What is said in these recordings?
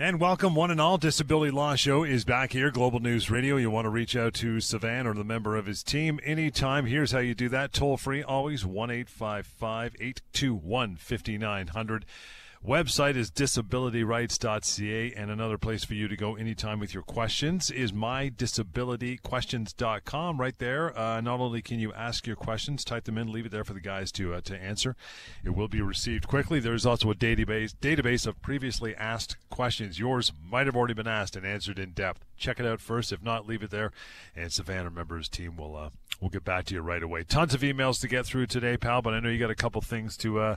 And welcome, one and all. Disability Law Show is back here, Global News Radio. You want to reach out to Sivan or the member of his team anytime. Here's how you do that toll free, always 1 821 5900. Website is disabilityrights.ca, and another place for you to go anytime with your questions is mydisabilityquestions.com. Right there, uh, not only can you ask your questions, type them in, leave it there for the guys to uh, to answer. It will be received quickly. There's also a database database of previously asked questions. Yours might have already been asked and answered in depth. Check it out first. If not, leave it there, and Savannah members team will uh, will get back to you right away. Tons of emails to get through today, pal, but I know you got a couple things to uh,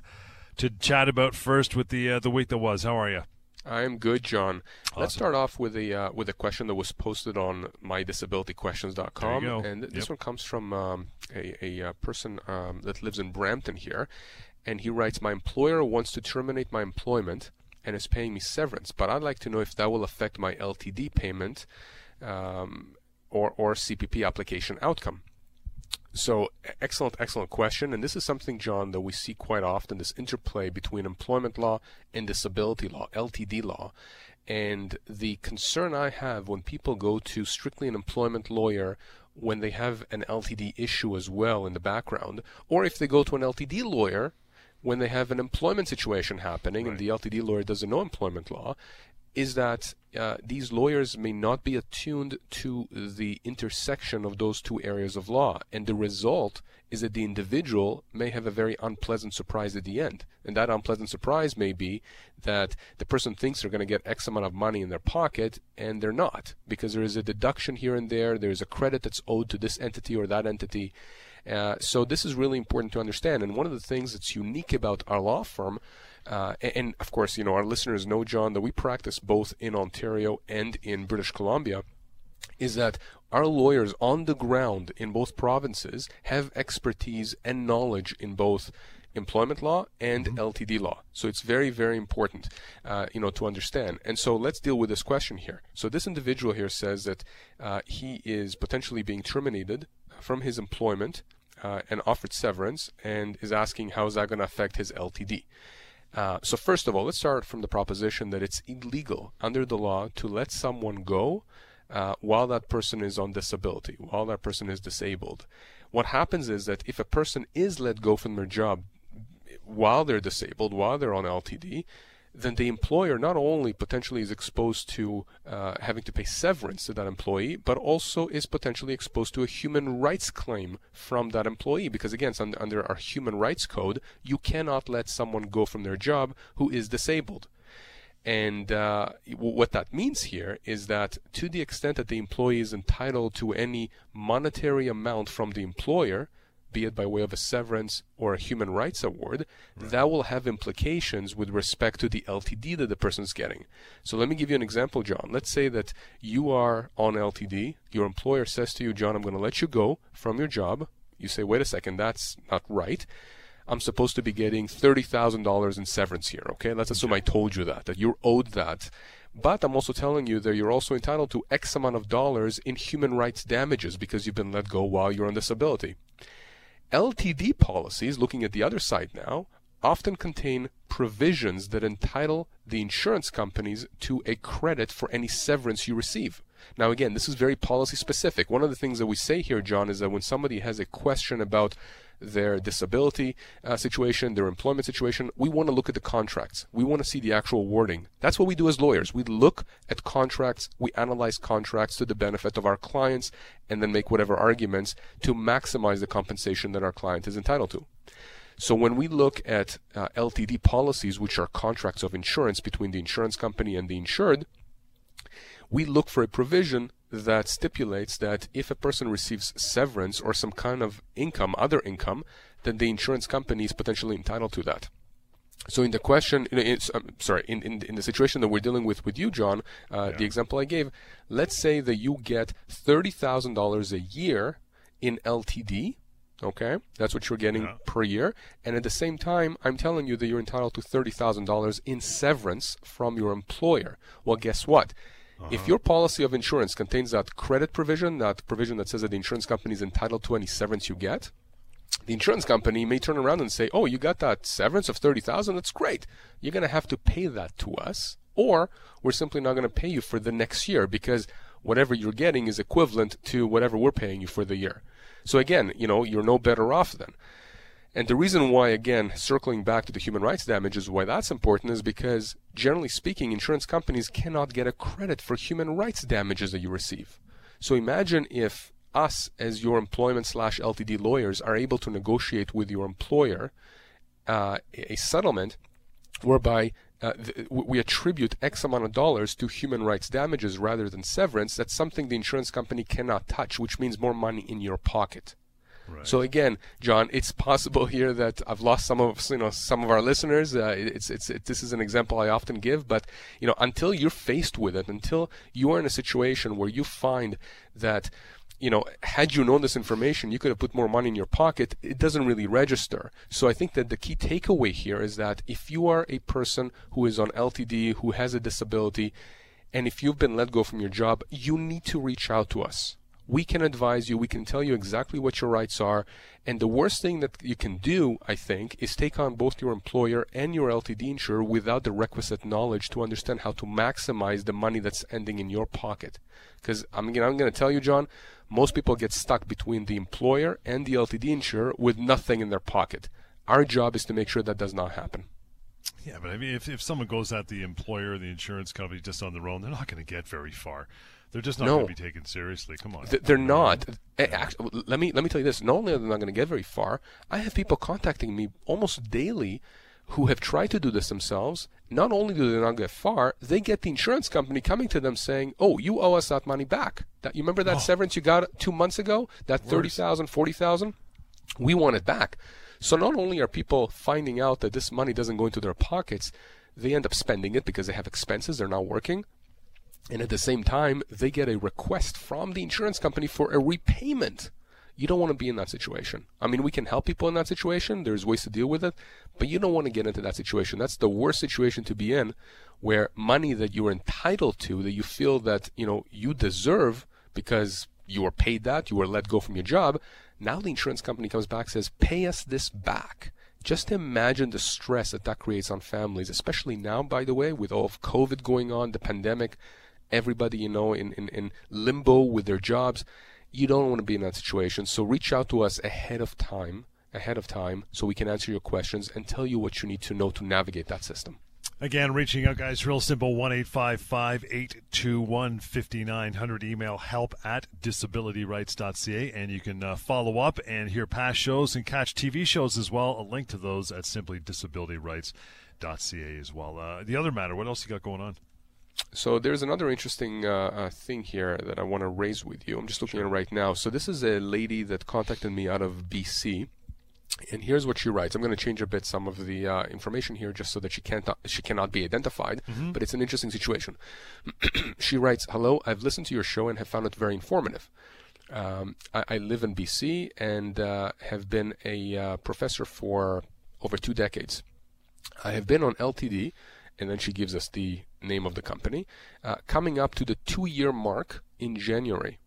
to chat about first with the uh, the week that was. How are you? I'm good, John. Awesome. Let's start off with a uh, with a question that was posted on mydisabilityquestions.com, and this yep. one comes from um, a, a, uh, person um, that lives in Brampton here, and he writes, "My employer wants to terminate my employment and is paying me severance, but I'd like to know if that will affect my LTD payment um, or or CPP application outcome." So, excellent, excellent question. And this is something, John, that we see quite often this interplay between employment law and disability law, LTD law. And the concern I have when people go to strictly an employment lawyer when they have an LTD issue as well in the background, or if they go to an LTD lawyer when they have an employment situation happening right. and the LTD lawyer doesn't know employment law, is that uh, these lawyers may not be attuned to the intersection of those two areas of law. And the result is that the individual may have a very unpleasant surprise at the end. And that unpleasant surprise may be that the person thinks they're going to get X amount of money in their pocket, and they're not, because there is a deduction here and there, there's a credit that's owed to this entity or that entity. Uh, so this is really important to understand. And one of the things that's unique about our law firm uh, and, and, of course, you know, our listeners know, John, that we practice both in Ontario and in British Columbia, is that our lawyers on the ground in both provinces have expertise and knowledge in both employment law and mm-hmm. LTD law. So it's very, very important, uh, you know, to understand. And so let's deal with this question here. So this individual here says that uh, he is potentially being terminated from his employment uh, and offered severance, and is asking how is that going to affect his LTD. Uh, so first of all, let's start from the proposition that it's illegal under the law to let someone go uh, while that person is on disability, while that person is disabled. What happens is that if a person is let go from their job while they're disabled, while they're on LTD, then the employer not only potentially is exposed to uh, having to pay severance to that employee, but also is potentially exposed to a human rights claim from that employee. Because again, under, our human rights code, you cannot let someone go from their job who is disabled. And uh, what that means here is that to the extent that the employee is entitled to any monetary amount from the employer, be it by way of a severance or a human rights award, right. that will have implications with respect to the LTD that the person is getting. So let me give you an example, John. Let's say that you are on LTD. Your employer says to you, John, I'm going to let you go from your job. You say, wait a second, that's not right. I'm supposed to be getting $30,000 in severance here, okay? Let's assume I told you that, that you're owed that. But I'm also telling you that you're also entitled to X amount of dollars in human rights damages because you've been let go while you're on disability. LTD policies, looking at the other side now, often contain provisions that entitle the insurance companies to a credit for any severance you receive. Now, again, this is very policy specific. One of the things that we say here, John, is that when somebody has a question about their disability uh, situation, their employment situation. We want to look at the contracts. We want to see the actual wording. That's what we do as lawyers. We look at contracts, we analyze contracts to the benefit of our clients, and then make whatever arguments to maximize the compensation that our client is entitled to. So when we look at uh, LTD policies, which are contracts of insurance between the insurance company and the insured, we look for a provision that stipulates that if a person receives severance or some kind of income, other income, then the insurance company is potentially entitled to that. So in the question, um, sorry, in, in, in the situation that we're dealing with with you, John, uh, yeah. the example I gave, let's say that you get thirty thousand dollars a year in LTD, Okay, that's what you're getting yeah. per year, and at the same time, I'm telling you that you're entitled to thirty thousand dollars in severance from your employer. Well, guess what? Uh-huh. If your policy of insurance contains that credit provision, that provision that says that the insurance company is entitled to any severance you get, the insurance company may turn around and say, "Oh, you got that severance of thirty thousand? That's great. You're going to have to pay that to us, or we're simply not going to pay you for the next year because whatever you're getting is equivalent to whatever we're paying you for the year." So again, you know, you're no better off then. And the reason why, again, circling back to the human rights damages, why that's important is because, generally speaking, insurance companies cannot get a credit for human rights damages that you receive. So imagine if us, as your employment slash LTD lawyers, are able to negotiate with your employer uh, a settlement whereby uh, th- we attribute X amount of dollars to human rights damages rather than severance, that's something the insurance company cannot touch, which means more money in your pocket. So again, John, it's possible here that I've lost some of you know some of our listeners. Uh, it's it's it, this is an example I often give, but you know until you're faced with it, until you are in a situation where you find that you know, had you known this information, you could have put more money in your pocket. It doesn't really register. So I think that the key takeaway here is that if you are a person who is on LTD, who has a disability, and if you've been let go from your job, you need to reach out to us. We can advise you. We can tell you exactly what your rights are. And the worst thing that you can do, I think, is take on both your employer and your LTD insurer without the requisite knowledge to understand how to maximize the money that's ending in your pocket. Because I'm, I'm going to tell you, John, most people get stuck between the employer and the LTD insurer with nothing in their pocket. Our job is to make sure that does not happen. Yeah, but I mean, if, if someone goes at the employer, the insurance company just on their own, they're not going to get very far. They're just not no. going to be taken seriously. Come on. They're not. Actually, let me let me tell you this. Not only are they not going to get very far, I have people contacting me almost daily who have tried to do this themselves. Not only do they not get far, they get the insurance company coming to them saying, "Oh, you owe us that money back. That you remember that oh. severance you got two months ago? That thirty thousand, forty thousand? We want it back." So not only are people finding out that this money doesn't go into their pockets, they end up spending it because they have expenses, they're not working. And at the same time, they get a request from the insurance company for a repayment. You don't want to be in that situation. I mean, we can help people in that situation. There's ways to deal with it, but you don't want to get into that situation. That's the worst situation to be in, where money that you're entitled to, that you feel that, you know, you deserve because you were paid that, you were let go from your job. Now the insurance company comes back says, pay us this back. Just imagine the stress that that creates on families, especially now, by the way, with all of COVID going on, the pandemic everybody, you know, in, in, in limbo with their jobs. You don't want to be in that situation. So reach out to us ahead of time, ahead of time, so we can answer your questions and tell you what you need to know to navigate that system. Again, reaching out, guys, real simple 1 821 5900. Email help at disabilityrights.ca. And you can uh, follow up and hear past shows and catch TV shows as well. A link to those at simply disabilityrights.ca as well. Uh, the other matter, what else you got going on? So there's another interesting uh, uh, thing here that I want to raise with you. I'm just looking sure. at it right now. So this is a lady that contacted me out of BC, and here's what she writes. I'm going to change a bit some of the uh, information here just so that she can't she cannot be identified. Mm-hmm. But it's an interesting situation. she writes, "Hello, I've listened to your show and have found it very informative. Um, I, I, live in BC and uh, have been a uh, professor for over two decades. I have been on LTD." and then she gives us the name of the company, uh, coming up to the two year mark in January.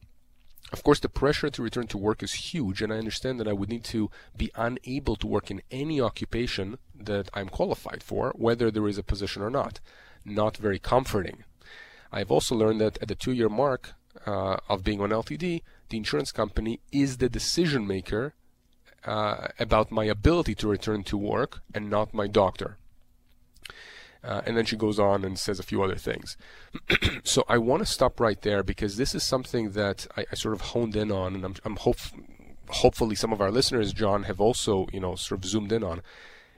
Of course, the pressure to return to work is huge, and I understand that I would need to be unable to work in any occupation that I'm qualified for, whether there is a position or not. Not very comforting. I've also learned that at the two year mark uh, of being on LTD, the insurance company is the decision maker uh, about my ability to return to work and not my doctor. Uh, and then she goes on and says a few other things. so I want to stop right there because this is something that I, I sort of honed in on, and I'm, I'm hope, hopefully some of our listeners, John, have also you know sort of zoomed in on.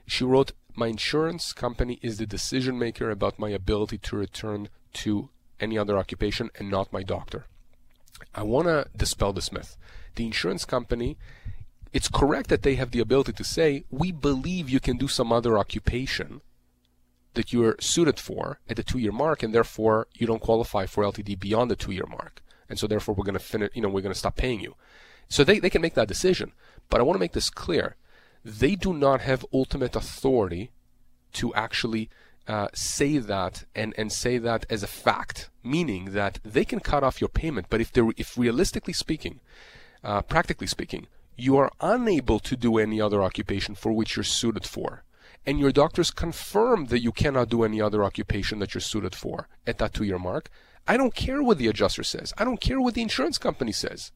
She wrote, "My insurance company is the decision maker about my ability to return to any other occupation, and not my doctor." I want to dispel this myth. The insurance company it's correct that they have the ability to say, we believe you can do some other occupation, that you're suited for at the two year mark, and therefore you don't qualify for LTD beyond the two year mark. And so therefore we're going to finish, you know, we're going to stop paying you. So they, they can make that decision. But I want to make this clear. They do not have ultimate authority to actually uh, say that and, and say that as a fact, meaning that they can cut off your payment. But if, they're, if realistically speaking, uh, practically speaking, you are unable to do any other occupation for which you're suited for, and your doctors confirm that you cannot do any other occupation that you're suited for at that two year mark, I don't care what the adjuster says. I don't care what the insurance company says.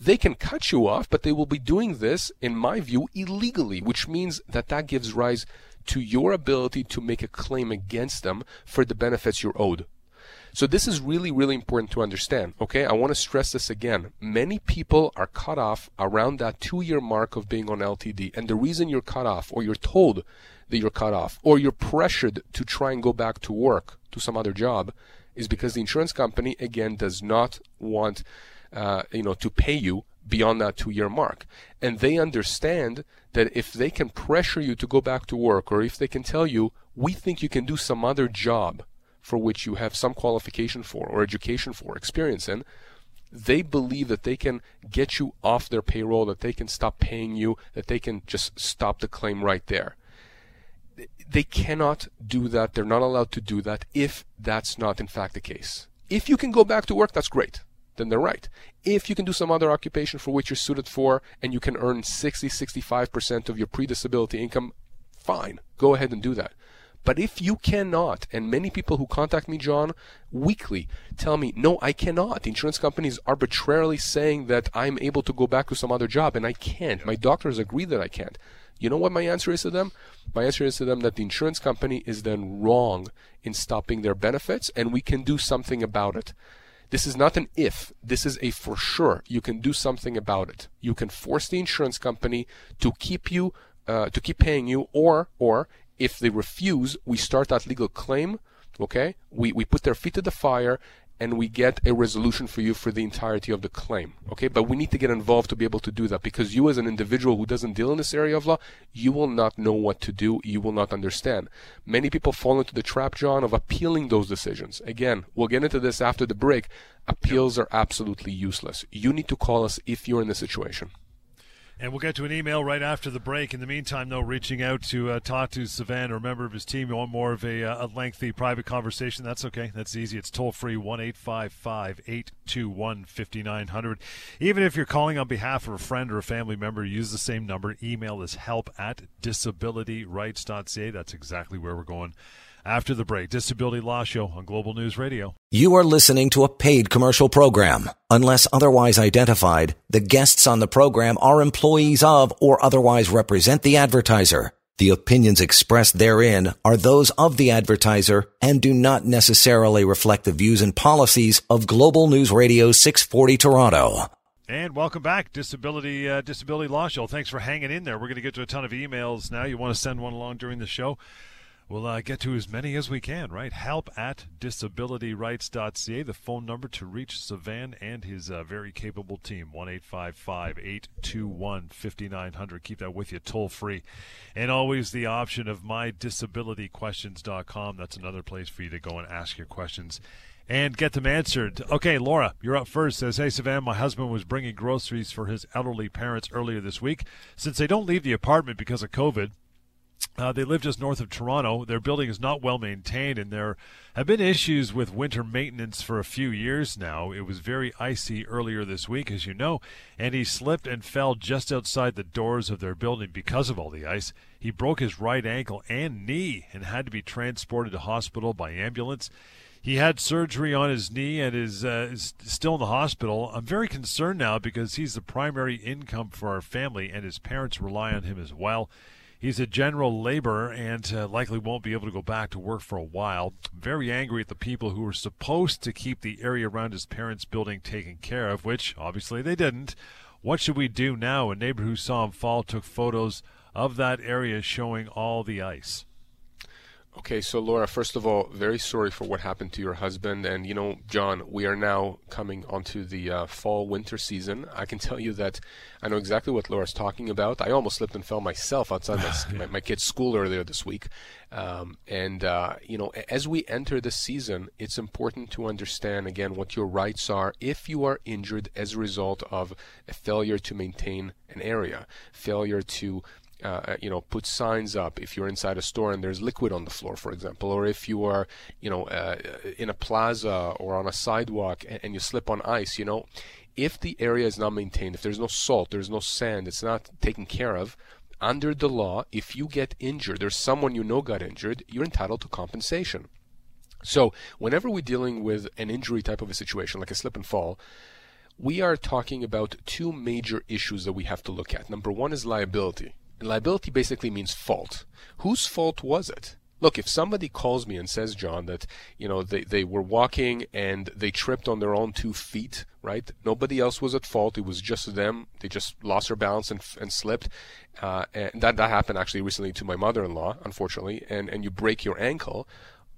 They can cut you off, but they will be doing this, in my view, illegally, which means that that gives rise to your ability to make a claim against them for the benefits you're owed. So this is really, really important to understand. Okay, I want to stress this again. Many people are cut off around that two year mark of being on LTD. And the reason you're cut off, or you're told that you're cut off, or you're pressured to try and go back to work, to some other job, is because the insurance company, again, does not want, uh, you know, to pay you beyond that two year mark. And they understand that if they can pressure you to go back to work, or if they can tell you, we think you can do some other job for which you have some qualification for or education for, experience in, they believe that they can get you off their payroll, that they can stop paying you, that they can just stop the claim right there. They cannot do that. They're not allowed to do that if that's not in fact the case. If you can go back to work, that's great. Then they're right. If you can do some other occupation for which you're suited for and you can earn 60, 65% of your pre disability income, fine. Go ahead and do that. But if you cannot, and many people who contact me, John, weekly tell me, no, I cannot. The insurance company is arbitrarily saying that I'm able to go back to some other job, and I can't. My doctors agree that I can't. You know what my answer is to them? My answer is to them that the insurance company is then wrong in stopping their benefits, and we can do something about it. This is not an if, this is a for sure. You can do something about it. You can force the insurance company to keep you uh, to keep paying you, or or if they refuse, we start that legal claim. Okay, we, we put their feet to the fire and we get a resolution for you for the entirety of the claim. Okay, but we need to get involved to be able to do that because you, as an individual who doesn't deal in this area of law, you will not know what to do. You will not understand. Many people fall into the trap, John, of appealing those decisions. Again, we'll get into this after the break. Appeals are absolutely useless. You need to call us if you're in this situation. And we'll get to an email right after the break. In the meantime, though, reaching out to uh, talk to Sivan or a member of his team, you want more of a, uh, a lengthy private conversation, that's okay. That's easy. It's toll free 1 821 5900. Even if you're calling on behalf of a friend or a family member, use the same number. Email is help at disabilityrights.ca. That's exactly where we're going after the break. Disability Law Show on Global News Radio. You are listening to a paid commercial program. Unless otherwise identified, the guests on the program are employees of or otherwise represent the advertiser. The opinions expressed therein are those of the advertiser and do not necessarily reflect the views and policies of Global News Radio 640 Toronto. And welcome back, Disability uh, Disability Law Show. Thanks for hanging in there. We're going to get to a ton of emails now. You want to send one along during the show? We'll uh, get to as many as we can, right? Help at disabilityrights.ca, the phone number to reach Sivan and his uh, very capable team, 1 821 5900. Keep that with you toll free. And always the option of mydisabilityquestions.com. That's another place for you to go and ask your questions and get them answered. Okay, Laura, you're up first. Says, Hey, Sivan, my husband was bringing groceries for his elderly parents earlier this week. Since they don't leave the apartment because of COVID, uh, they live just north of Toronto. Their building is not well maintained, and there have been issues with winter maintenance for a few years now. It was very icy earlier this week, as you know, and he slipped and fell just outside the doors of their building because of all the ice. He broke his right ankle and knee and had to be transported to hospital by ambulance. He had surgery on his knee and is, uh, is still in the hospital. I'm very concerned now because he's the primary income for our family, and his parents rely on him as well. He's a general laborer and uh, likely won't be able to go back to work for a while. Very angry at the people who were supposed to keep the area around his parents' building taken care of, which obviously they didn't. What should we do now? A neighbor who saw him fall took photos of that area showing all the ice. Okay, so Laura, first of all, very sorry for what happened to your husband. And, you know, John, we are now coming onto the uh, fall winter season. I can tell you that I know exactly what Laura's talking about. I almost slipped and fell myself outside my, my, my, kid's school earlier this week. Um, and, uh, you know, as we enter the season, it's important to understand, again, what your rights are if you are injured as a result of a failure to maintain an area, failure to uh, you know, put signs up if you're inside a store and there's liquid on the floor, for example, or if you are, you know, uh, in a plaza or on a sidewalk and, and you slip on ice, you know, if the area is not maintained, if there's no salt, there's no sand, it's not taken care of, under the law, if you get injured, there's someone you know got injured, you're entitled to compensation. So, whenever we're dealing with an injury type of a situation, like a slip and fall, we are talking about two major issues that we have to look at. Number one is liability. And liability basically means fault. Whose fault was it? Look, if somebody calls me and says, John, that you know they, they were walking and they tripped on their own two feet, right? Nobody else was at fault. It was just them. They just lost their balance and, and slipped. Uh, and that that happened actually recently to my mother-in-law, unfortunately. And and you break your ankle.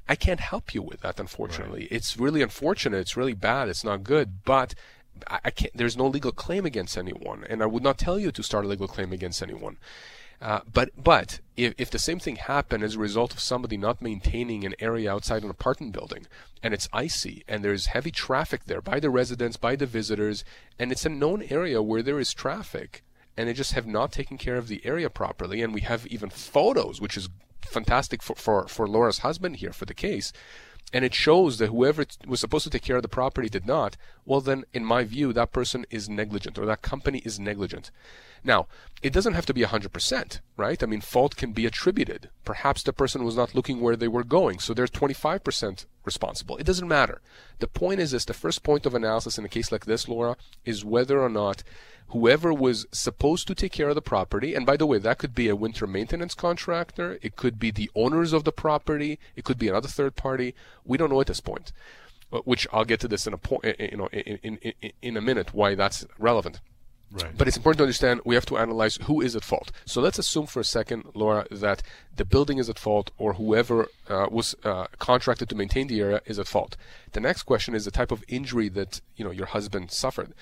I can't help you with that, unfortunately. Right. It's really unfortunate. It's really bad. It's not good. But I, I can't. There's no legal claim against anyone, and I would not tell you to start a legal claim against anyone. Uh, but but if, if the same thing happened as a result of somebody not maintaining an area outside an apartment building and it's icy and there's heavy traffic there by the residents, by the visitors, and it's a known area where there is traffic and they just have not taken care of the area properly, and we have even photos, which is fantastic for, for, for Laura's husband here for the case, and it shows that whoever was supposed to take care of the property did not, well, then, in my view, that person is negligent or that company is negligent. Now, it doesn't have to be 100%, right? I mean, fault can be attributed. Perhaps the person was not looking where they were going, so they're 25% responsible. It doesn't matter. The point is this the first point of analysis in a case like this, Laura, is whether or not whoever was supposed to take care of the property, and by the way, that could be a winter maintenance contractor, it could be the owners of the property, it could be another third party. We don't know at this point, which I'll get to this in a point, you know, in, in, in, in a minute why that's relevant. Right. But it's important to understand we have to analyze who is at fault. So let's assume for a second, Laura, that the building is at fault or whoever uh, was uh, contracted to maintain the area is at fault. The next question is the type of injury that you know your husband suffered.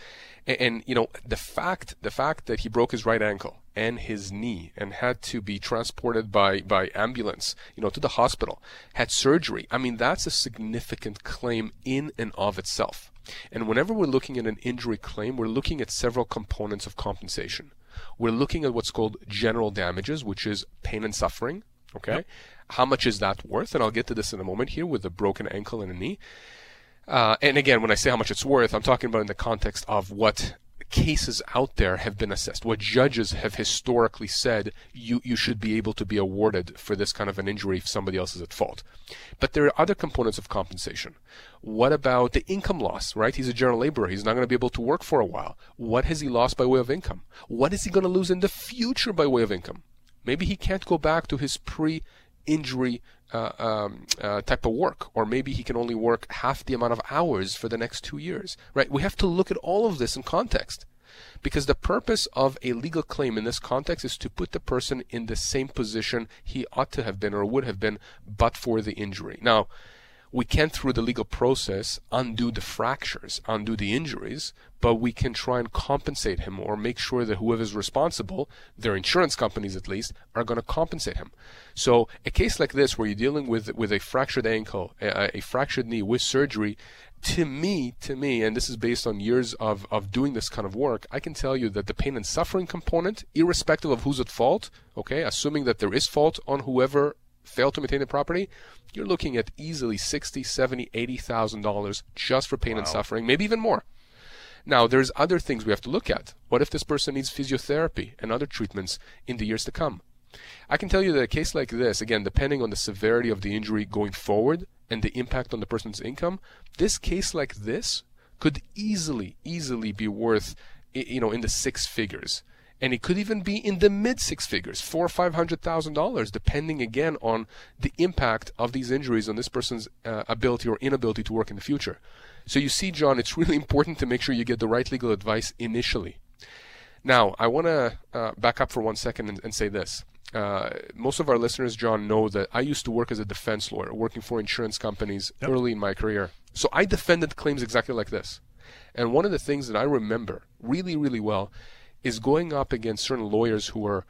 And, and, you know the fact the fact that he broke his right ankle and his knee and had to be transported by by ambulance you know to the hospital had surgery i mean that's a significant claim in and of itself. And whenever we're looking at an injury claim we're looking at several components of compensation. We're looking at what's called general damages which is pain and suffering okay? Yep. how much is that worth? And i'll get to this in a moment here with a broken ankle and a knee uh, and again, when I say how much it's worth, I'm talking about in the context of what cases out there have been assessed, what judges have historically said you, you should be able to be awarded for this kind of an injury if somebody else is at fault. But there are other components of compensation. What about the income loss, right? He's a general laborer. He's not going to be able to work for a while. What has he lost by way of income? What is he going to lose in the future by way of income? Maybe he can't go back to his pre injury uh, um, uh, type of work, or maybe he can only work half the amount of hours for the next two years, right? We have to look at all of this in context. Because the purpose of a legal claim in this context is to put the person in the same position he ought to have been or would have been but for the injury. Now, we can't through the legal process undo the fractures, undo the injuries, but we can try and compensate him or make sure that whoever's responsible, their insurance companies at least, are going to compensate him. So a case like this where you're dealing with with a fractured ankle, a, a fractured knee with surgery, to me, to me, and this is based on years of, of doing this kind of work, I can tell you that the pain and suffering component, irrespective of who's at fault, okay, assuming that there is fault on whoever fail to maintain the property, you're looking at easily sixty, seventy, eighty thousand dollars just for pain wow. and suffering, maybe even more. Now, there's other things we have to look at. What if this person needs physiotherapy and other treatments in the years to come? I can tell you that a case like this, again, depending on the severity of the injury going forward and the impact on the person's income, this case like this could easily, easily be worth, you know, in the six figures and it could even be in the mid six figures, four or five hundred thousand dollars, depending again on the impact of these injuries on this person's uh, ability or inability to work in the future. So you see, John, it's really important to make sure you get the right legal advice initially. Now, I want to uh, back up for one second and, and say this. uh, most of our listeners, John, know that I used to work as a defense lawyer, working for insurance companies yep. early in my career. So I defended claims exactly like this. And one of the things that I remember really, really well is going up against certain lawyers who are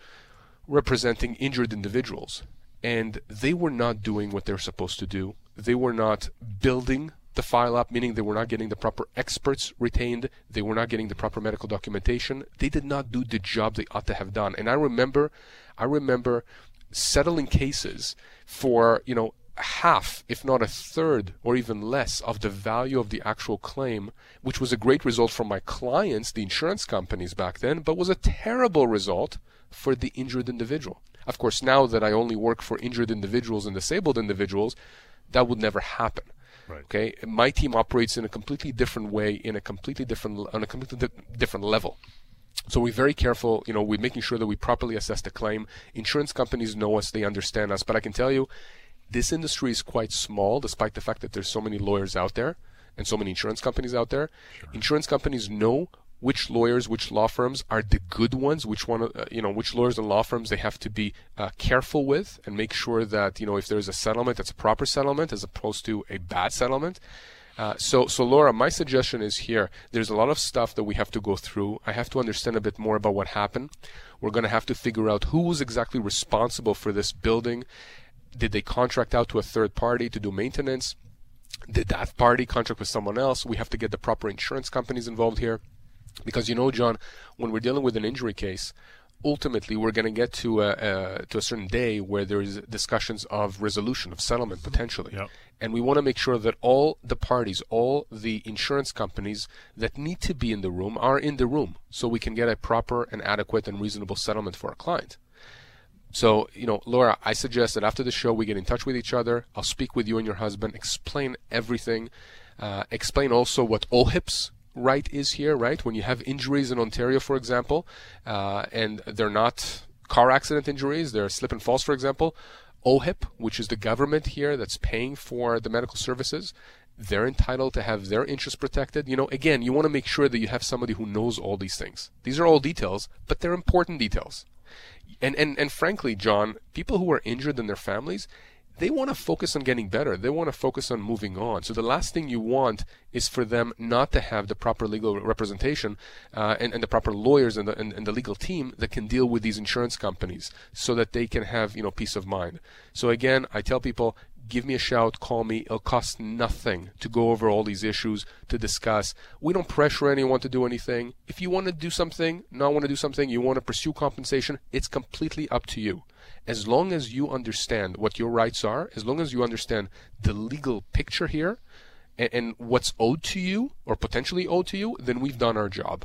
representing injured individuals. And they were not doing what they're supposed to do. They were not building the file up, meaning they were not getting the proper experts retained. They were not getting the proper medical documentation. They did not do the job they ought to have done. And I remember, I remember settling cases for, you know, half, if not a third or even less of the value of the actual claim, which was a great result for my clients, the insurance companies back then, but was a terrible result for the injured individual. Of course, now that I only work for injured individuals and disabled individuals, that would never happen. Right. Okay, my team operates in a completely different way, in a completely different on a completely di- different level. So we're very careful, you know, we're making sure that we properly assess the claim. Insurance companies know us, they understand us, but I can tell you, this industry is quite small, despite the fact that there's so many lawyers out there and so many insurance companies out there. Sure. Insurance companies know which lawyers, which law firms are the good ones, which one, uh, you know, which lawyers and law firms they have to be uh, careful with and make sure that, you know, if there's a settlement, that's a proper settlement as opposed to a bad settlement. Uh, so, so Laura, my suggestion is here. There's a lot of stuff that we have to go through. I have to understand a bit more about what happened. We're going to have to figure out who was exactly responsible for this building. Did they contract out to a third party to do maintenance? Did that party contract with someone else? We have to get the proper insurance companies involved here. Because you know, John, when we're dealing with an injury case, ultimately we're going to get to a, to a certain day where there is discussions of resolution of settlement potentially yep. and we want to make sure that all the parties all the insurance companies that need to be in the room are in the room so we can get a proper and adequate and reasonable settlement for our client so you know laura i suggest that after the show we get in touch with each other i'll speak with you and your husband explain everything uh, explain also what OHIP's right is here, right? When you have injuries in Ontario, for example, uh, and they're not car accident injuries, they're slip and falls, for example, OHIP, which is the government here that's paying for the medical services, they're entitled to have their interests protected. You know, again, you want to make sure that you have somebody who knows all these things. These are all details, but they're important details. And and and frankly, John, people who are injured in their families, they want to focus on getting better. They want to focus on moving on. So the last thing you want is for them not to have the proper legal representation uh, and, and, the proper lawyers and the, and, and the legal team that can deal with these insurance companies so that they can have you know peace of mind. So again, I tell people give me a shout, call me. It'll cost nothing to go over all these issues to discuss. We don't pressure anyone to do anything. If you want to do something, not want to do something, you want to pursue compensation, it's completely up to you. As long as you understand what your rights are, as long as you understand the legal picture here and, and what's owed to you or potentially owed to you, then we've done our job.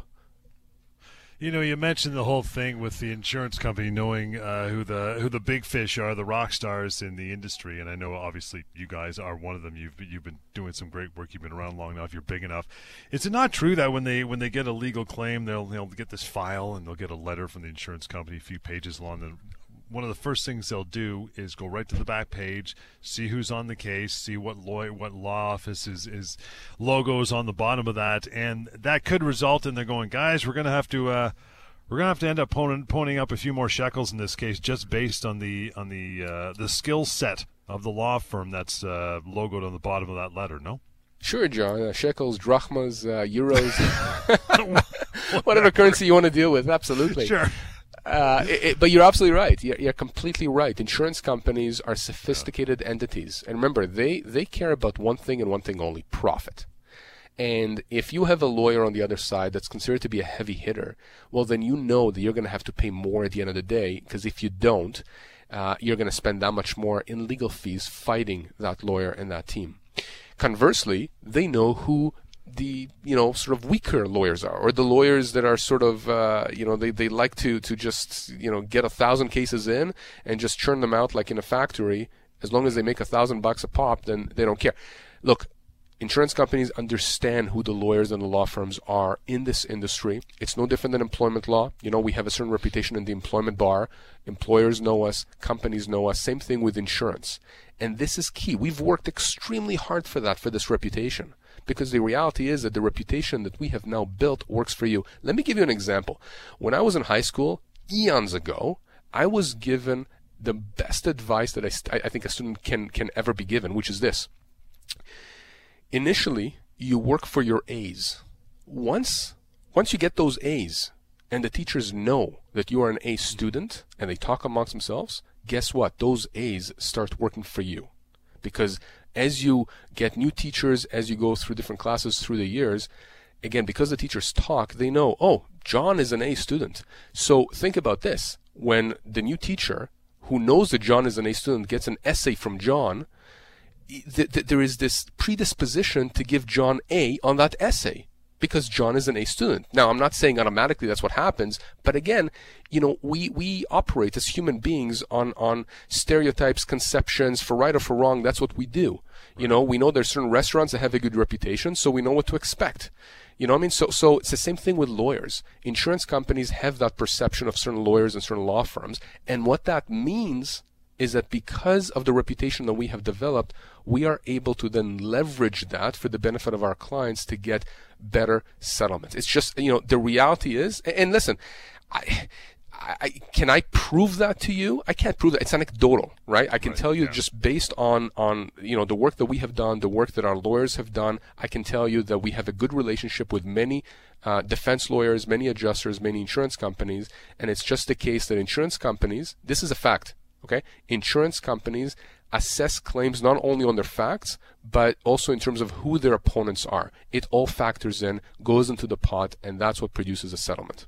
You know, you mentioned the whole thing with the insurance company knowing uh, who the who the big fish are, the rock stars in the industry, and I know obviously you guys are one of them. You've you've been doing some great work. You've been around long enough. You're big enough. Is it not true that when they when they get a legal claim, they'll they'll get this file and they'll get a letter from the insurance company, a few pages long, one of the first things they'll do is go right to the back page, see who's on the case, see what lawyer, what law office is, is logos on the bottom of that, and that could result in they're going, guys, we're going to have to. Uh, we're gonna have to end up ponying, ponying up a few more shekels in this case, just based on the on the uh, the skill set of the law firm that's uh, logoed on the bottom of that letter. No. Sure, John. Uh, shekels, drachmas, uh, euros, whatever currency you want to deal with. Absolutely. Sure. Uh, it, it, but you're absolutely right. You're, you're, completely right. Insurance companies are sophisticated entities, and remember, they they care about one thing and one thing only: profit. And if you have a lawyer on the other side that's considered to be a heavy hitter, well, then you know that you're going to have to pay more at the end of the day. Because if you don't, uh, you're going to spend that much more in legal fees fighting that lawyer and that team. Conversely, they know who the you know sort of weaker lawyers are, or the lawyers that are sort of uh, you know they, they like to to just you know get a thousand cases in and just churn them out like in a factory. As long as they make a thousand bucks a pop, then they don't care. Look, insurance companies understand who the lawyers and the law firms are in this industry. It's no different than employment law. You know, we have a certain reputation in the employment bar. Employers know us, companies know us. Same thing with insurance. And this is key. We've worked extremely hard for that, for this reputation because the reality is that the reputation that we have now built works for you. Let me give you an example. When I was in high school, eons ago, I was given the best advice that I, I think a student can can ever be given, which is this. Initially, you work for your A's. Once once you get those A's and the teachers know that you are an A student and they talk amongst themselves, guess what? Those A's start working for you. Because as you get new teachers, as you go through different classes through the years, again, because the teachers talk, they know, oh, John is an A student. So think about this. When the new teacher who knows that John is an A student gets an essay from John, th- th- there is this predisposition to give John A on that essay because John is an A student. Now, I'm not saying automatically that's what happens, but again, you know, we, we operate as human beings on, on stereotypes, conceptions, for right or for wrong, that's what we do. You know, we know there's certain restaurants that have a good reputation, so we know what to expect. You know what I mean? So, so it's the same thing with lawyers. Insurance companies have that perception of certain lawyers and certain law firms. And what that means is that because of the reputation that we have developed, we are able to then leverage that for the benefit of our clients to get better settlements. It's just, you know, the reality is, and listen, I, I, can I prove that to you? I can't prove that. It's anecdotal, right? I can right, tell you yeah. just based on on you know the work that we have done, the work that our lawyers have done. I can tell you that we have a good relationship with many uh, defense lawyers, many adjusters, many insurance companies, and it's just the case that insurance companies. This is a fact. Okay, insurance companies assess claims not only on their facts, but also in terms of who their opponents are. It all factors in, goes into the pot, and that's what produces a settlement.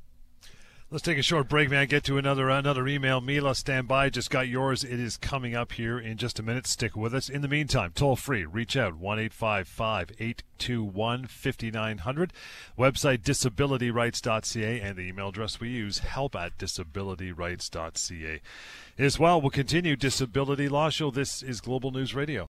Let's take a short break, man. Get to another another email. Mila, stand by. Just got yours. It is coming up here in just a minute. Stick with us. In the meantime, toll free. Reach out one eight five five eight two one fifty nine hundred. Website disabilityrights.ca and the email address we use help at disabilityrights.ca. As well, we'll continue Disability Law Show. This is Global News Radio.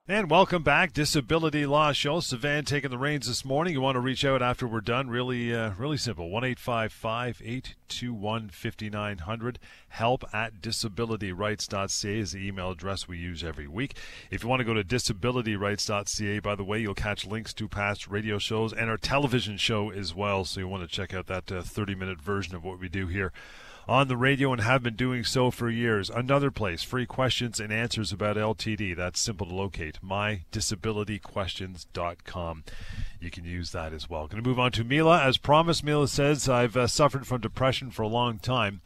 And welcome back, Disability Law Show. Sivan taking the reins this morning. You want to reach out after we're done? Really, uh, really simple. One eight five five eight two one fifty nine hundred. Help at disabilityrights.ca is the email address we use every week. If you want to go to disabilityrights.ca, by the way, you'll catch links to past radio shows and our television show as well. So you want to check out that uh, thirty minute version of what we do here on the radio and have been doing so for years. Another place, free questions and answers about LTD. That's simple to locate. MyDisabilityQuestions.com. You can use that as well. Going to move on to Mila. As promised, Mila says, I've uh, suffered from depression for a long time.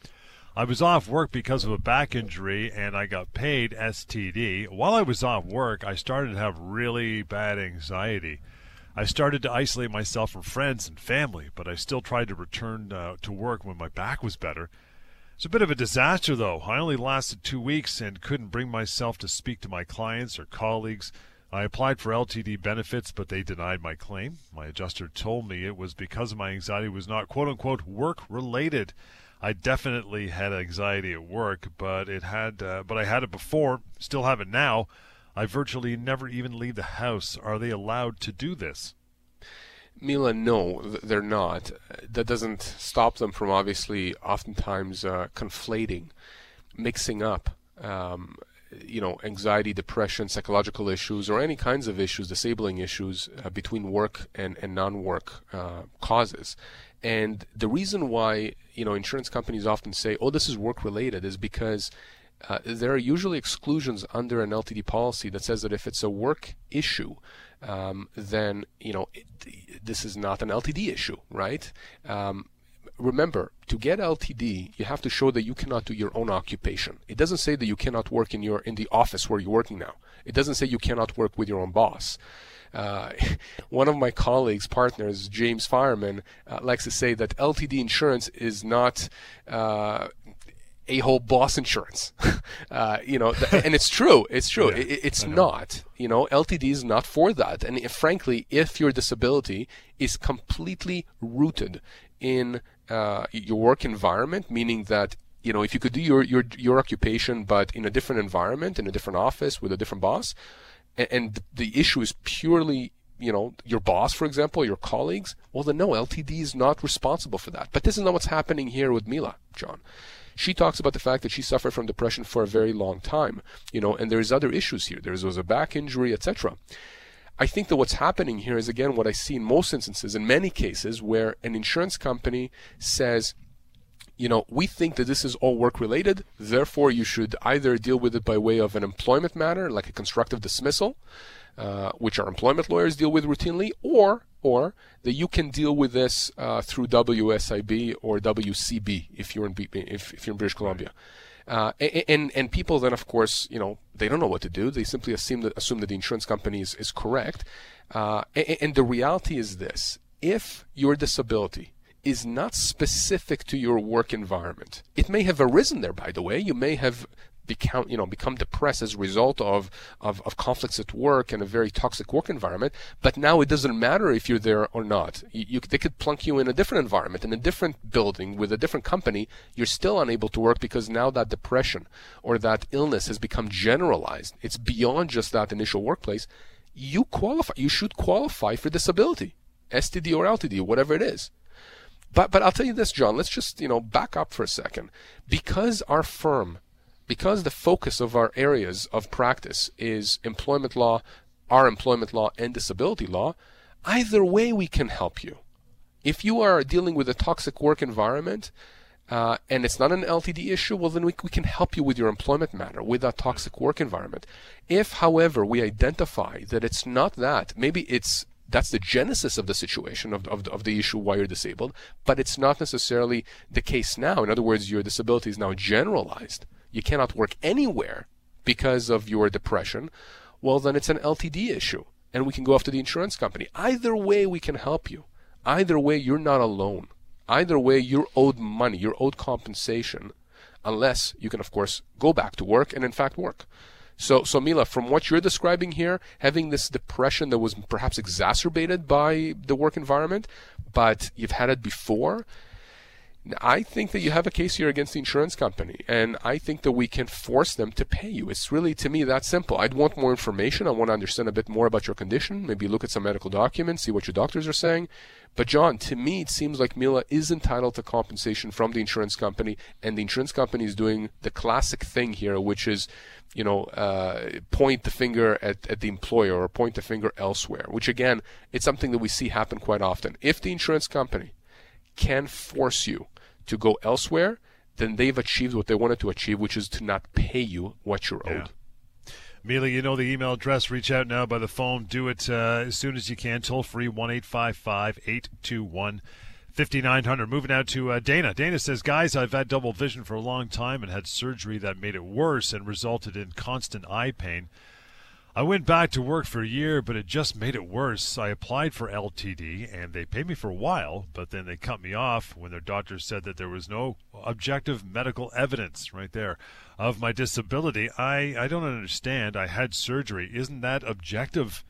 I was off work because of a back injury and I got paid STD. While I was off work, I started to have really bad anxiety. I started to isolate myself from friends and family, but I still tried to return uh, to work when my back was better. It's a bit of a disaster, though. I only lasted two weeks and couldn't bring myself to speak to my clients or colleagues. I applied for LTD benefits, but they denied my claim. My adjuster told me it was because my anxiety was not quote unquote work related. I definitely had anxiety at work, but it had, uh, but I had it before. Still have it now. I virtually never even leave the house. Are they allowed to do this? Mila, no, they're not. That doesn't stop them from obviously oftentimes uh, conflating, mixing up, um, you know, anxiety, depression, psychological issues, or any kinds of issues, disabling issues uh, between work and, and non-work uh, causes. And the reason why, you know, insurance companies often say, oh, this is work related is because uh, there are usually exclusions under an LTD policy that says that if it's a work issue, um, then you know it, this is not an LTD issue, right? Um, remember, to get LTD, you have to show that you cannot do your own occupation. It doesn't say that you cannot work in your in the office where you're working now. It doesn't say you cannot work with your own boss. Uh, one of my colleagues, partners, James Fireman, uh, likes to say that LTD insurance is not uh, a whole boss insurance. uh, you know, and it's true. It's true. Yeah, it, it's not. You know, LTD is not for that. And if, frankly, if your disability is completely rooted in uh, your work environment, meaning that you know, if you could do your, your your occupation but in a different environment, in a different office with a different boss, and, and the issue is purely you know, your boss, for example, your colleagues, well, then no, LTD is not responsible for that. But this is not what's happening here with Mila, John. She talks about the fact that she suffered from depression for a very long time, you know, and there's other issues here. There was a back injury, etc. I think that what's happening here is again what I see in most instances, in many cases, where an insurance company says, you know, we think that this is all work related, therefore you should either deal with it by way of an employment matter, like a constructive dismissal, uh, which our employment lawyers deal with routinely, or or that you can deal with this uh, through WSIB or WCB if you're in if, if you're in British Columbia. Uh, and and people then of course you know they don't know what to do. They simply assume that assume that the insurance company is, is correct. Uh, and, and the reality is this: if your disability is not specific to your work environment. It may have arisen there, by the way. You may have become you know become depressed as a result of, of, of conflicts at work and a very toxic work environment. But now it doesn't matter if you're there or not. You, you, they could plunk you in a different environment in a different building with a different company. You're still unable to work because now that depression or that illness has become generalized. It's beyond just that initial workplace. You qualify you should qualify for disability std or ltd whatever it is. But but I'll tell you this, John. Let's just you know back up for a second, because our firm because the focus of our areas of practice is employment law, our employment law, and disability law, either way we can help you. If you are dealing with a toxic work environment, uh, and it's not an LTD issue, well, then we, we can help you with your employment matter, with that toxic work environment. If, however, we identify that it's not that, maybe it's that's the genesis of the situation of, of, of the issue why you're disabled, but it's not necessarily the case now. In other words, your disability is now generalized you cannot work anywhere because of your depression, well, then it's an LTD issue. And we can go after the insurance company. Either way, we can help you. Either way, you're not alone. Either way, you're owed money, you're owed compensation, unless you can, of course, go back to work and, in fact, work. So, so Mila, from what you're describing here, having this depression that was perhaps exacerbated by the work environment, but you've had it before, I think that you have a case here against the insurance company, and I think that we can force them to pay you. It's really, to me, that simple. I'd want more information. I want to understand a bit more about your condition, maybe look at some medical documents, see what your doctors are saying. But, John, to me, it seems like Mila is entitled to compensation from the insurance company, and the insurance company is doing the classic thing here, which is, you know, uh, point the finger at, at the employer or point the finger elsewhere, which, again, it's something that we see happen quite often. If the insurance company can force you to go elsewhere, then they've achieved what they wanted to achieve, which is to not pay you what you're owed. Mila, you know the email address. Reach out now by the phone. Do it uh, as soon as you can. Toll free 1 821 5900. Moving out to uh, Dana. Dana says, Guys, I've had double vision for a long time and had surgery that made it worse and resulted in constant eye pain. I went back to work for a year, but it just made it worse. I applied for LTD and they paid me for a while, but then they cut me off when their doctor said that there was no objective medical evidence right there of my disability. I, I don't understand. I had surgery. Isn't that objective?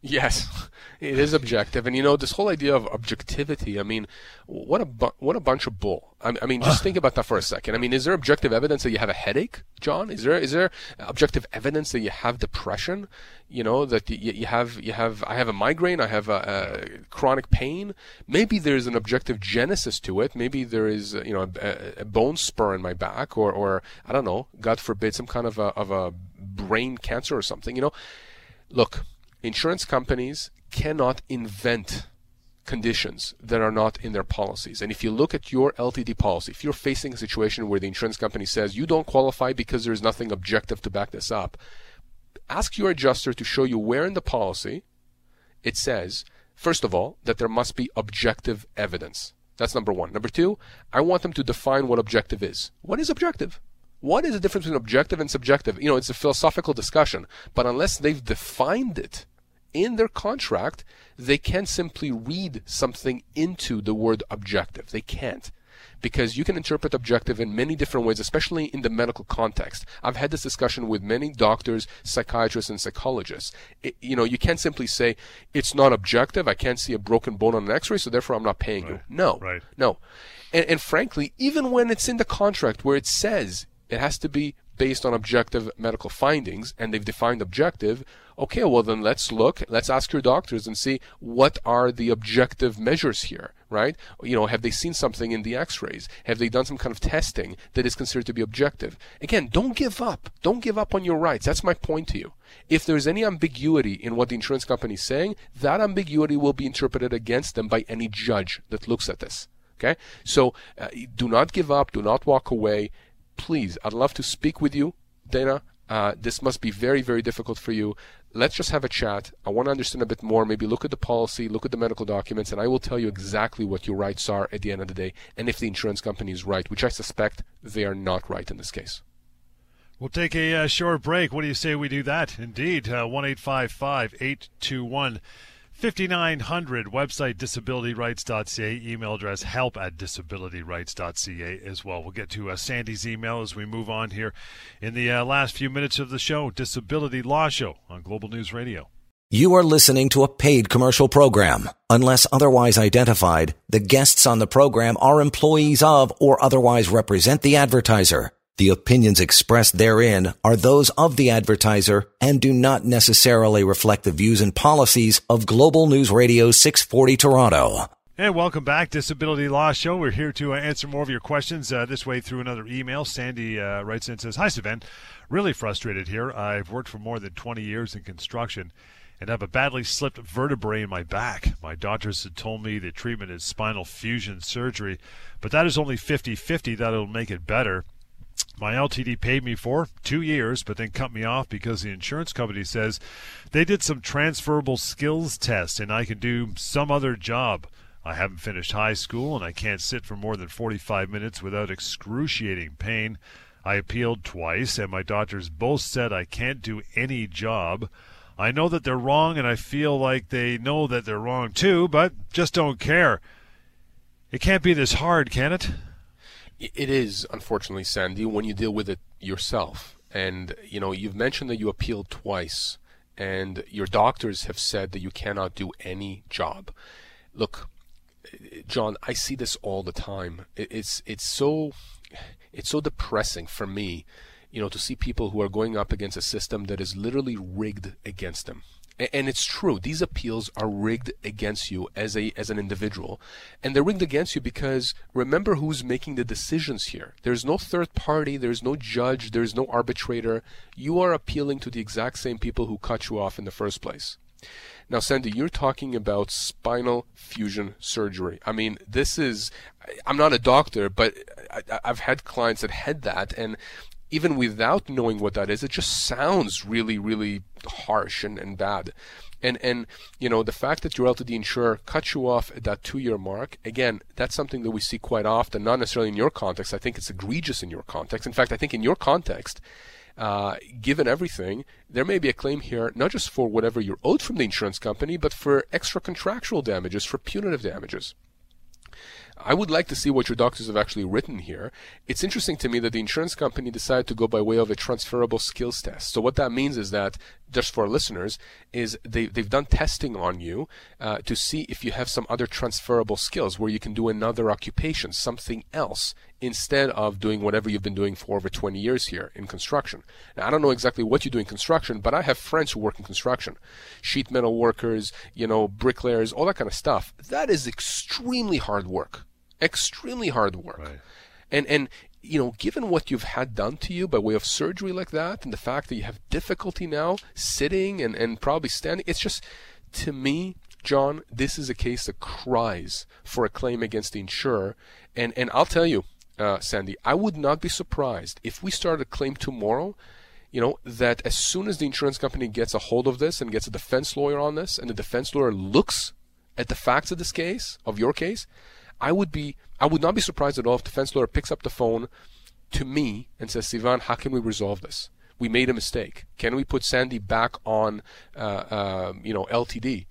Yes, it is objective, and you know this whole idea of objectivity. I mean, what a bu- what a bunch of bull. I, I mean, just think about that for a second. I mean, is there objective evidence that you have a headache, John? Is there is there objective evidence that you have depression? You know that you, you have you have I have a migraine, I have a, a, chronic pain. Maybe there's an objective genesis to it. Maybe there is you know a, a bone spur in my back, or or I don't know, God forbid, some kind of a of a brain cancer or something. You know, look insurance companies cannot invent conditions that are not in their policies. And if you look at your LTD policy, if you're facing a situation where the insurance company says you don't qualify because there's nothing objective to back this up, ask your adjuster to show you where in the policy it says, first of all, that there must be objective evidence. That's number one. Number two, I want them to define what objective is. What is objective? What is the difference between objective and subjective? You know, it's a philosophical discussion, but unless they've defined it in their contract, they can't simply read something into the word objective. They can't. Because you can interpret objective in many different ways, especially in the medical context. I've had this discussion with many doctors, psychiatrists, and psychologists. It, you know, you can't simply say, it's not objective, I can't see a broken bone on an x ray, so therefore I'm not paying right. you. No. Right. No. And, and frankly, even when it's in the contract where it says it has to be based on objective medical findings and they've defined objective, okay, well then let's look, let's ask your doctors and see what are the objective measures here, right? You know, have they seen something in the x-rays? Have they done some kind of testing that is considered to be objective? Again, don't give up. Don't give up on your rights. That's my point to you. If there's any ambiguity in what the insurance company is saying, that ambiguity will be interpreted against them by any judge that looks at this. Okay? So uh, do not give up. Do not walk away. Please, I'd love to speak with you, Dana. Uh, this must be very, very difficult for you. Let's just have a chat. I want to understand a bit more. Maybe look at the policy, look at the medical documents, and I will tell you exactly what your rights are at the end of the day and if the insurance company is right, which I suspect they are not right in this case. We'll take a uh, short break. What do you say we do that? Indeed, uh, 1 821 5900 website disabilityrights.ca email address help at disabilityrights.ca as well. We'll get to uh, sandy's email as we move on here in the uh, last few minutes of the show disability law show on global news radio. You are listening to a paid commercial program. Unless otherwise identified the guests on the program are employees of or otherwise represent the advertiser the opinions expressed therein are those of the advertiser and do not necessarily reflect the views and policies of Global News Radio 640 Toronto. And welcome back, Disability Law Show. We're here to uh, answer more of your questions uh, this way through another email. Sandy uh, writes in and says, Hi, Sivan. Really frustrated here. I've worked for more than 20 years in construction and have a badly slipped vertebrae in my back. My doctors had told me the treatment is spinal fusion surgery, but that is only 50 50 that it'll make it better my LTD paid me for two years, but then cut me off because the insurance company says they did some transferable skills test and I can do some other job. I haven't finished high school and I can't sit for more than 45 minutes without excruciating pain. I appealed twice and my doctors both said I can't do any job. I know that they're wrong and I feel like they know that they're wrong too, but just don't care. It can't be this hard, can it? It is, unfortunately, Sandy, when you deal with it yourself. And, you know, you've mentioned that you appealed twice, and your doctors have said that you cannot do any job. Look, John, I see this all the time. It's, it's so, it's so depressing for me, you know, to see people who are going up against a system that is literally rigged against them and it's true these appeals are rigged against you as a as an individual. And they're rigged against you because remember who's making the decisions here. There's no third party there's no judge there's no arbitrator. You are appealing to the exact same people who cut you off in the first place. Now sandy you're talking about spinal fusion surgery. I mean this is i'm not a doctor but I, have had clients that had that and even without knowing what that is, it just sounds really, really harsh and, and bad. And and you know the fact that your LTD insurer cuts you off at that two year mark, again, that's something that we see quite often. Not necessarily in your context. I think it's egregious in your context. In fact, I think in your context, uh, given everything, there may be a claim here not just for whatever you're owed from the insurance company, but for extra contractual damages, for punitive damages. I would like to see what your doctors have actually written here. It's interesting to me that the insurance company decided to go by way of a transferable skills test. So what that means is that, just for listeners, is they, they've done testing on you uh, to see if you have some other transferable skills where you can do another occupation, something else, instead of doing whatever you've been doing for over 20 years here in construction. Now, I don't know exactly what you do in construction, but I have friends who work in construction. Sheet metal workers, you know, bricklayers, all that kind of stuff. That is extremely hard work extremely hard work. Right. And and you know, given what you've had done to you by way of surgery like that, and the fact that you have difficulty now sitting and, and probably standing, it's just to me, John, this is a case that cries for a claim against the insurer. And and I'll tell you, uh, Sandy, I would not be surprised if we start a claim tomorrow you know, that as soon as the insurance company gets a hold of this and gets a defense lawyer on this, and the defense lawyer looks at the facts of this case, of your case, I would be I would not be surprised at all if defense lawyer picks up the phone to me and says, Sivan, how can we resolve this? We made a mistake. Can we put Sandy back on, uh, uh, you know, LTD?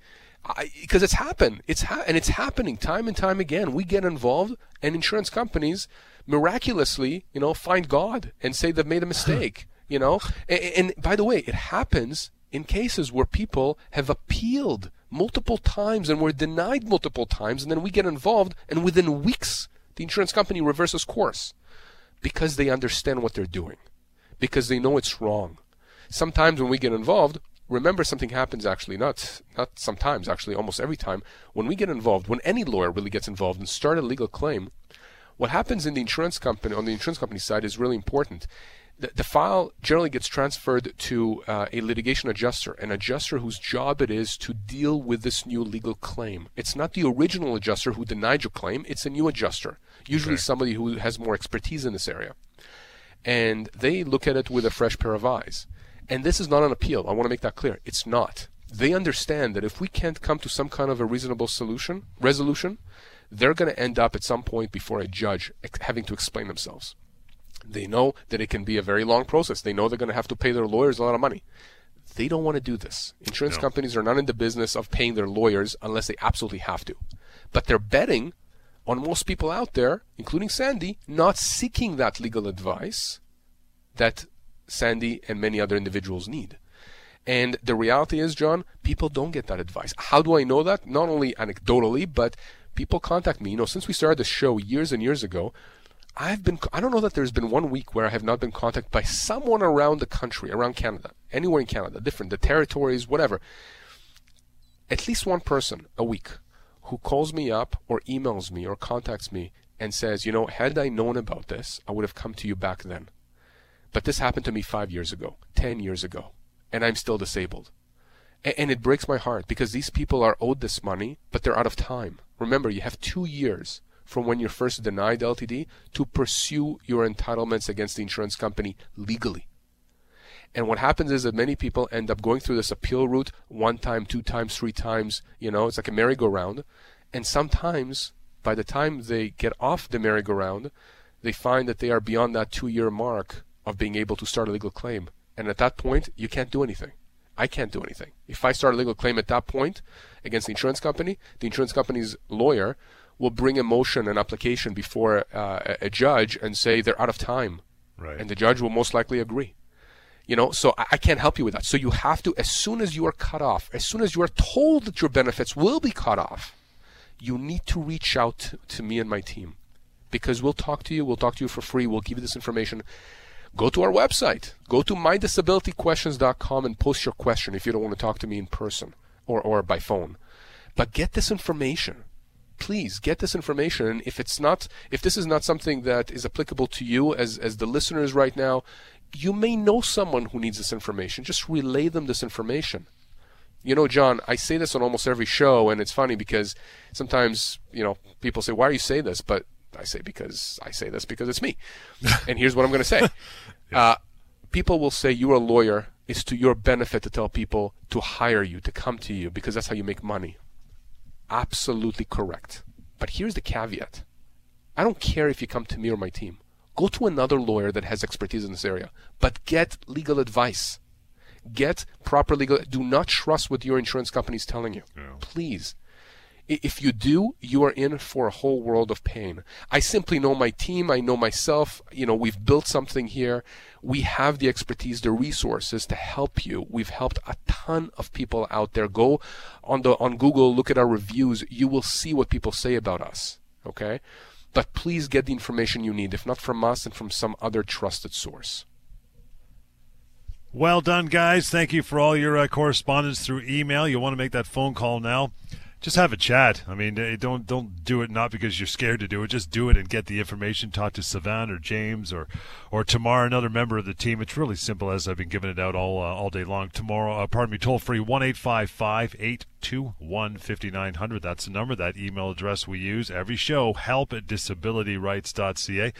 Because it's happened. It's ha- and it's happening time and time again. We get involved, and insurance companies miraculously, you know, find God and say they've made a mistake. you know, and, and by the way, it happens in cases where people have appealed multiple times and were denied multiple times, and then we get involved, and within weeks, the insurance company reverses course because they understand what they're doing. because they know it's wrong. Sometimes when we get involved, remember something happens actually, not not sometimes, actually almost every time, when we get involved, when any lawyer really gets involved and start a legal claim, what happens in the insurance company on the insurance company side is really important. The, the file generally gets transferred to uh, a litigation adjuster, an adjuster whose job it is to deal with this new legal claim. It's not the original adjuster who denied your claim; it's a new adjuster, usually okay. somebody who has more expertise in this area, and they look at it with a fresh pair of eyes. And this is not an appeal. I want to make that clear. It's not. They understand that if we can't come to some kind of a reasonable solution, resolution, they're going to end up at some point before a judge having to explain themselves. They know that it can be a very long process. They know they're going to have to pay their lawyers a lot of money. They don't want to do this. Insurance no. companies are not in the business of paying their lawyers unless they absolutely have to. But they're betting on most people out there, including Sandy, not seeking that legal advice that Sandy and many other individuals need. And the reality is, John, people don't get that advice. How do I know that? Not only anecdotally, but people contact me. You know, since we started the show years and years ago, I've been, I don't know that there's been one week where I have not been contacted by someone around the country, around Canada, anywhere in Canada, different, the territories, whatever. At least one person a week who calls me up or emails me or contacts me and says, you know, had I known about this, I would have come to you back then. But this happened to me five years ago, ten years ago, and I'm still disabled. And it breaks my heart because these people are owed this money, but they're out of time. Remember, you have two years from when you're first denied LTD to pursue your entitlements against the insurance company legally. And what happens is that many people end up going through this appeal route one time, two times, three times. You know, it's like a merry-go-round. And sometimes, by the time they get off the merry-go-round, they find that they are beyond that two year mark of being able to start a legal claim. And at that point, you can't do anything. I can't do anything. If I start a legal claim at that point against the insurance company, the insurance company's lawyer will bring a motion, an application before uh, a judge and say they're out of time. Right. And the judge will most likely agree. You know, so I, I can't help you with that. So you have to, as soon as you are cut off, as soon as you are told that your benefits will be cut off, you need to reach out to, to me and my team because we'll talk to you. We'll talk to you for free. We'll give you this information go to our website. Go to mydisabilityquestions.com and post your question if you don't want to talk to me in person or, or by phone. But get this information. Please get this information. And if it's not, if this is not something that is applicable to you as, as the listeners right now, you may know someone who needs this information. Just relay them this information. You know, John, I say this on almost every show, and it's funny because sometimes, you know, people say, why do you say this? But I say because I say this because it's me. and here's what I'm going to say. yeah. uh, people will say you're a lawyer. It's to your benefit to tell people to hire you, to come to you, because that's how you make money. Absolutely correct. But here's the caveat. I don't care if you come to me or my team. Go to another lawyer that has expertise in this area, but get legal advice. Get proper legal. Do not trust what your insurance company is telling you. Yeah. Please. If you do, you are in for a whole world of pain. I simply know my team. I know myself. You know, we've built something here. We have the expertise, the resources to help you. We've helped a ton of people out there. Go on the on Google, look at our reviews. You will see what people say about us. Okay, but please get the information you need. If not from us, and from some other trusted source. Well done, guys. Thank you for all your uh, correspondence through email. You want to make that phone call now just have a chat. I mean, eh, don't don't do it not because you're scared to do it. Just do it and get the information. Talk to Sivan or James or or Tamar, another member of the team. It's really simple as I've been giving it out all uh, all day long. Tomorrow, uh, pardon me, toll free one eight five five eight two one fifty nine hundred. That's the number. That email address we use every show. Help at disabilityrights.ca.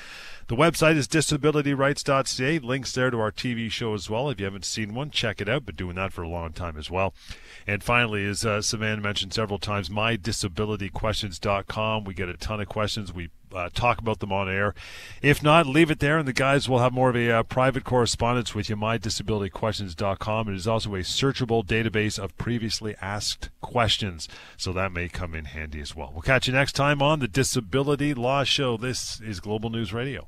The website is disabilityrights.ca. Links there to our TV show as well. If you haven't seen one, check it out. Been doing that for a long time as well. And finally, as uh, Sivan mentioned several times, mydisabilityquestions.com. We get a ton of questions. We uh, talk about them on air. If not, leave it there, and the guys will have more of a uh, private correspondence with you. MyDisabilityQuestions.com. It is also a searchable database of previously asked questions, so that may come in handy as well. We'll catch you next time on the Disability Law Show. This is Global News Radio.